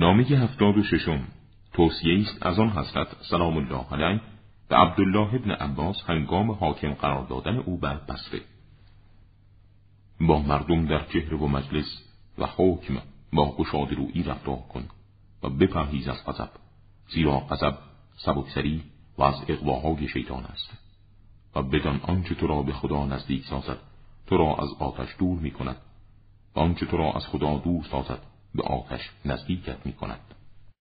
نامه هفتاد و ششم. توصیه است از آن حضرت سلام الله علیه به عبدالله ابن عباس هنگام حاکم قرار دادن او بر بصره با مردم در چهره و مجلس و حکم با گشاد رویی رفتار کن و بپرهیز از غضب زیرا غضب سبکسری و از اقواهای شیطان است و بدان آنچه تو را به خدا نزدیک سازد تو را از آتش دور می کند و آنچه تو را از خدا دور سازد. به آتش نزدیکت می کند